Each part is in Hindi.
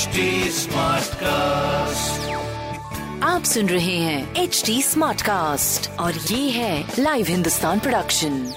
HD cast आप सुन रहे हैं एच डी स्मार्ट कास्ट और ये है लाइव हिंदुस्तान प्रोडक्शन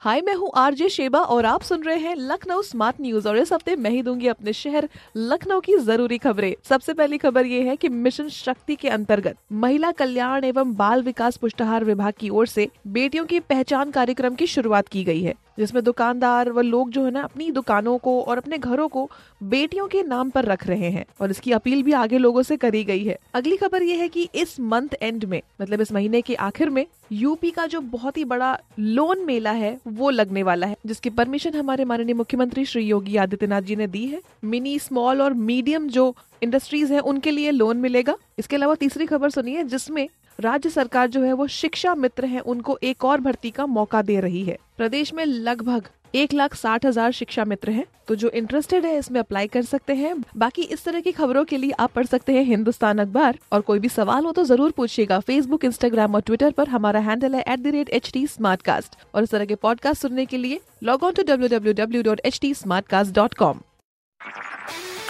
हाय मैं हूँ आरजे शेबा और आप सुन रहे हैं लखनऊ स्मार्ट न्यूज़ और इस हफ़्ते मैं ही दूँगी अपने शहर लखनऊ की ज़रूरी खबरें। सबसे पहली खबर ये है कि मिशन शक्ति के अंतर्गत महिला कल्याण एवं बाल विकास पुष्टाहार विभाग की ओर से बेटियों की पहचान कार्यक्रम की शुरुआत की गई है। जिसमें दुकानदार व लोग जो है ना अपनी दुकानों को और अपने घरों को बेटियों के नाम पर रख रहे हैं और इसकी अपील भी आगे लोगों से करी गई है। अगली खबर ये है कि इस मंथ एंड में मतलब इस महीने के आखिर में यूपी का जो बहुत ही बड़ा लोन मेला है, वो लगने वाला है, जिसकी परमिशन हमारे माननीय मुख्यमंत्री श्री योगी आदित्यनाथ जी ने दी है। मिनी स्मॉल और मीडियम जो इंडस्ट्रीज़ हैं, उनके लिए लोन मिलेगा। इसके अलावा तीसरी खबर सुनिए, जिसमें राज्य सरकार जो है वो शिक्षा मित्र हैं, उनको एक और भर्ती का मौका दे रही है। प्रदेश में लगभग एक लाख साठ हज़ार शिक्षा मित्र हैं तो जो इंटरेस्टेड है, इसमें अप्लाई कर सकते हैं। बाकी इस तरह की खबरों के लिए आप पढ़ सकते हैं हिंदुस्तान अखबार। और कोई भी सवाल हो तो ज़रूर पूछिएगा फेसबुक इंस्टाग्राम और ट्विटर पर। हमारा हैंडल है एट और इस तरह के पॉडकास्ट सुनने के लिए log on to W W W dot H T smart cast dot com